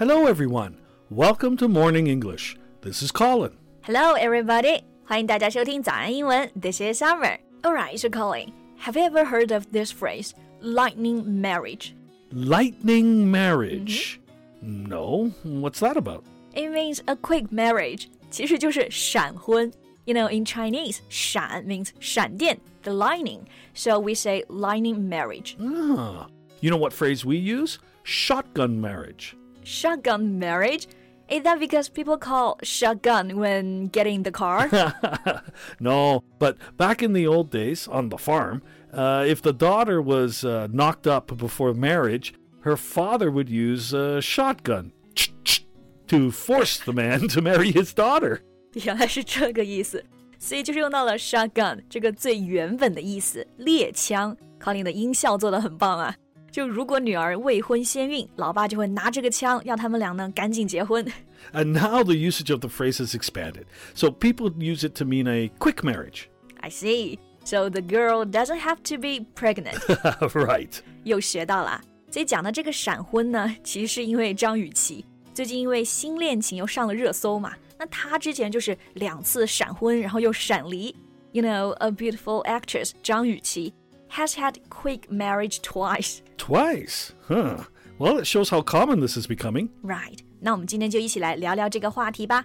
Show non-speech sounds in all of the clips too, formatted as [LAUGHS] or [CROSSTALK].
Hello, everyone. Welcome to Morning English. This is Colin. Hello, everybody. 欢迎大家收听早安英文。This is Summer. Alright, so Colin, have you ever heard of this phrase, lightning marriage? Lightning marriage. No, what's that about? It means a quick marriage. 其实就是闪婚。You know, in Chinese, 闪 means 闪电, the lightning. So we say lightning marriage. Ah, you know what phrase we use? Shotgun marriage. Shotgun marriage? Is that because people call shotgun when getting in the car? [LAUGHS] no, but back in the old days on the farm, uh, if the daughter was uh, knocked up before marriage, her father would use a shotgun [TSK] to force the man to [LAUGHS] marry his daughter. 原来是这个意思，所以就是用到了 shotgun 这个最原本的意思，猎枪。考林的音效做的很棒啊！ 就如果女儿未婚先孕，老爸就会拿这个枪，要他们俩呢赶紧结婚。And [LAUGHS] now the usage of the phrase has expanded, so people use it to mean a quick marriage. I see. So the girl doesn't have to be pregnant. [LAUGHS] right. 又学到了。所以讲的这个闪婚呢，其实是因为张雨绮最近因为新恋情又上了热搜嘛。那她之前就是两次闪婚，然后又闪离。You know, a beautiful actress 张雨绮 has had quick marriage [LAUGHS] twice. Twice? Huh. Well, it shows how common this is becoming. Right. 那我们今天就一起来聊聊这个话题吧。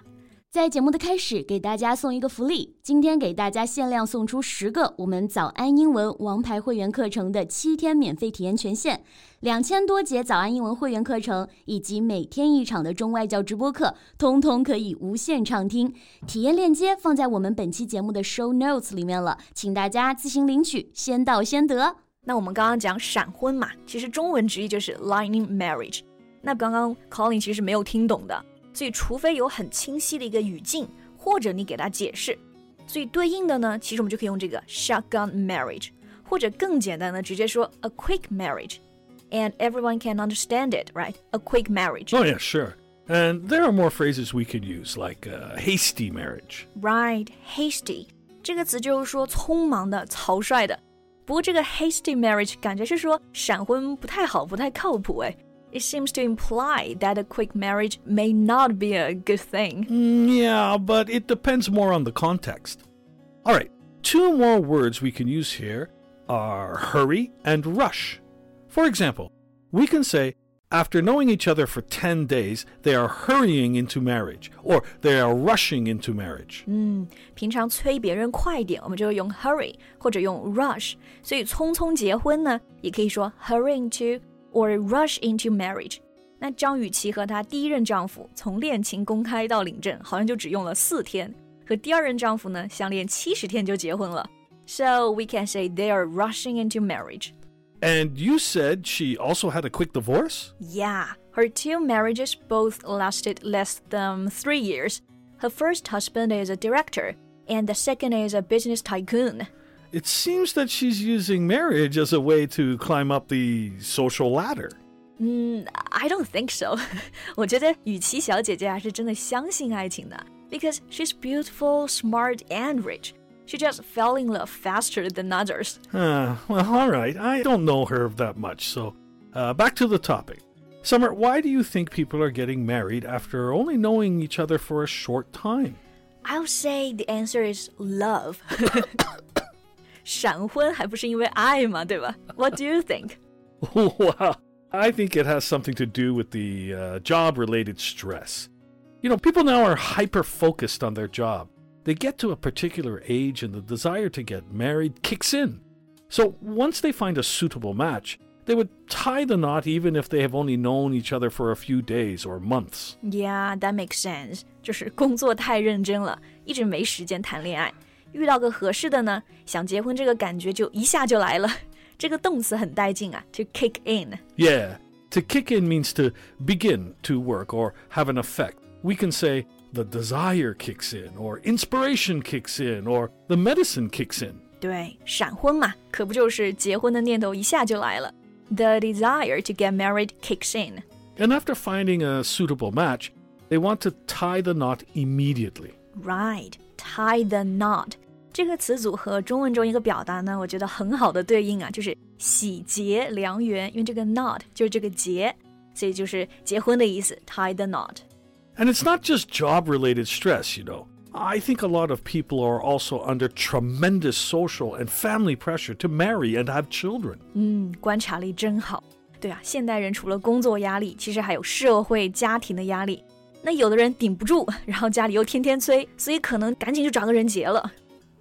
在节目的开始，给大家送一个福利，今天给大家限量送出十个我们早安英文王牌会员课程的七天免费体验权限，两千多节早安英文会员课程以及每天一场的中外教直播课，通通可以无限畅听。体验链接放在我们本期节目的 show notes 里面了，请大家自行领取，先到先得。那我们刚刚讲闪婚嘛，其实中文直译就是 lightning marriage。那刚刚 Colin 其实没有听懂的。所以，除非有很清晰的一个语境，或者你给他解释，所以对应的呢，其实我们就可以用这个 shotgun marriage，或者更简单的直接说 a quick marriage，and everyone can understand it, right? A quick marriage. Oh yeah, sure. And there are more phrases we could use, like uh, hasty marriage. Right, hasty 这个词就是说匆忙的、草率的。不过这个 hasty marriage 感觉是说闪婚不太好，不太靠谱哎。it seems to imply that a quick marriage may not be a good thing. Mm, yeah, but it depends more on the context. All right, two more words we can use here are hurry and rush. For example, we can say, after knowing each other for 10 days, they are hurrying into marriage, or they are rushing into marriage. 嗯，平常催别人快一点，我们就用 hurry 或者用 rush。所以匆匆结婚呢，也可以说 hurrying to or rush into marriage。那张雨绮和她第一任丈夫从恋情公开到领证，好像就只用了四天，和第二任丈夫呢相恋七十天就结婚了。So we can say they are rushing into marriage. And you said she also had a quick divorce? Yeah, her two marriages both lasted less than three years. Her first husband is a director, and the second is a business tycoon. it seems that she's using marriage as a way to climb up the social ladder. Mm, I don't think so [LAUGHS] 我觉得雨绮小姐姐还是真的相信爱情的，because she's beautiful, smart, and rich. She just fell in love faster than others. Uh, well, all right. I don't know her that much. So, uh, back to the topic. Summer, why do you think people are getting married after only knowing each other for a short time? I'll say the answer is love. [LAUGHS] 闪[LAUGHS] 婚还不是因为爱嘛，对吧？What do you think? [LAUGHS] Well, I think it has something to do with the uh, job related stress. You know, people now are hyper focused on their job. They get to a particular age and the desire to get married kicks in. So once they find a suitable match, they would tie the knot even if they have only known each other for a few days or months. Yeah, that makes sense. 就是工作太认真了，一直没时间谈恋爱。 遇到个合适的呢，想结婚这个感觉就一下就来了。这个动词很带劲啊，to [LAUGHS] kick in。Yeah, to kick in means to begin to work or have an effect. We can say the desire kicks in, or inspiration kicks in, or the medicine kicks in. 对，闪婚嘛，可不就是结婚的念头一下就来了。The desire to get married kicks in. And after finding a suitable match, they want to tie the knot immediately. Right, tie the knot. 这个词组和中文中一个表达呢，我觉得很好的对应啊，就是喜结良缘。因为这个 knot 就是这个结， 所以就是结婚的意思，tie the knot。And it's not just job related stress, you know. I think a lot of people are also under tremendous social and family pressure to marry and have children. 嗯，观察力真好。对啊，现代人除了工作压力，其实还有社会、家庭的压力。 那有的人顶不住，然后家里又天天催，所以可能赶紧就找个人结了。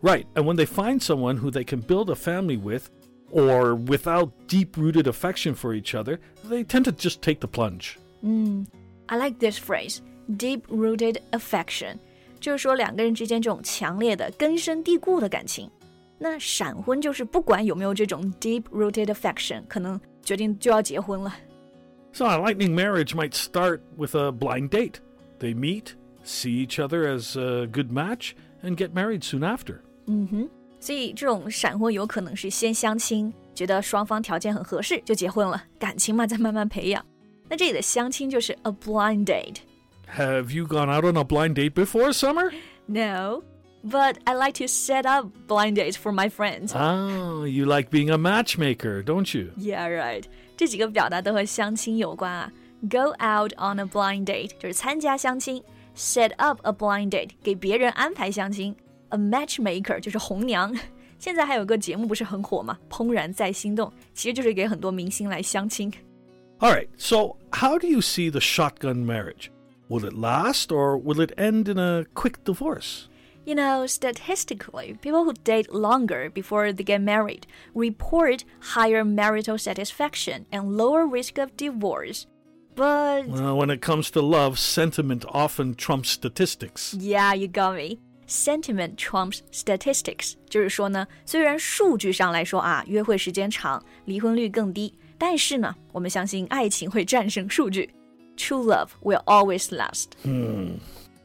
Right, and when they find someone who they can build a family with, or without deep-rooted affection for each other, they tend to just take the plunge. 嗯，I like this phrase, deep-rooted affection，就是说两个人之间这种强烈的、根深蒂固的感情。那闪婚就是不管有没有这种 deep-rooted affection，可能决定就要结婚了。So a lightning marriage might start with a blind date. They meet, see each other as a good match, and get married soon after. 嗯哼，所以这种闪婚有可能是先相亲，觉得双方条件很合适就结婚了，感情嘛再慢慢培养。那这里的相亲就是 a blind date。 Have you gone out on a blind date before, Summer? No, but I like to set up blind dates for my friends. Ah, you like being a matchmaker, don't you? Yeah, right. 这几个表达都和相亲有关啊。 Go out on a blind date 就是参加相亲，set up a blind date 给别人安排相亲，a matchmaker 就是红娘。现在还有个节目不是很火吗？怦然在心动，其实就是给很多明星来相亲。 All [LAUGHS] right, so how do you see the shotgun marriage? Will it last or will it end in a quick divorce? You know, statistically, people who date longer before they get married report higher marital satisfaction and lower risk of divorce. But Well, when it comes to love, sentiment often trumps statistics. yeah, you got me. Sentiment trumps statistics，就是说呢，虽然数据上来说啊，约会时间长，离婚率更低，但是呢，我们相信爱情会战胜数据。True love will always last.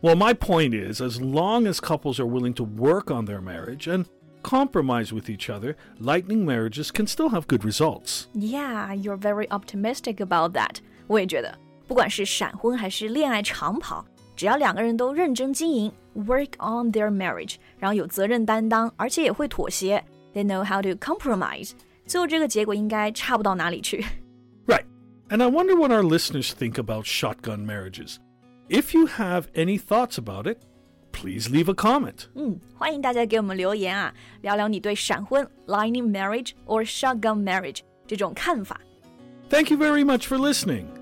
Well, my point is as long as couples are willing to work on their marriage and compromise with each other, lightning marriages can still have good results. Yeah, you're very optimistic about that. 我也觉得，不管是闪婚还是恋爱长跑，只要两个人都认真经营，work on their marriage，然后有责任担当，而且也会妥协，they know how to compromise，最后这个结果应该差不到哪里去。Right. And I wonder what our listeners think about shotgun marriages. If you have any thoughts about it, please leave a comment. 嗯，欢迎大家给我们留言啊，聊聊你对闪婚 （lightning marriage） or shotgun marriage you very much for listening.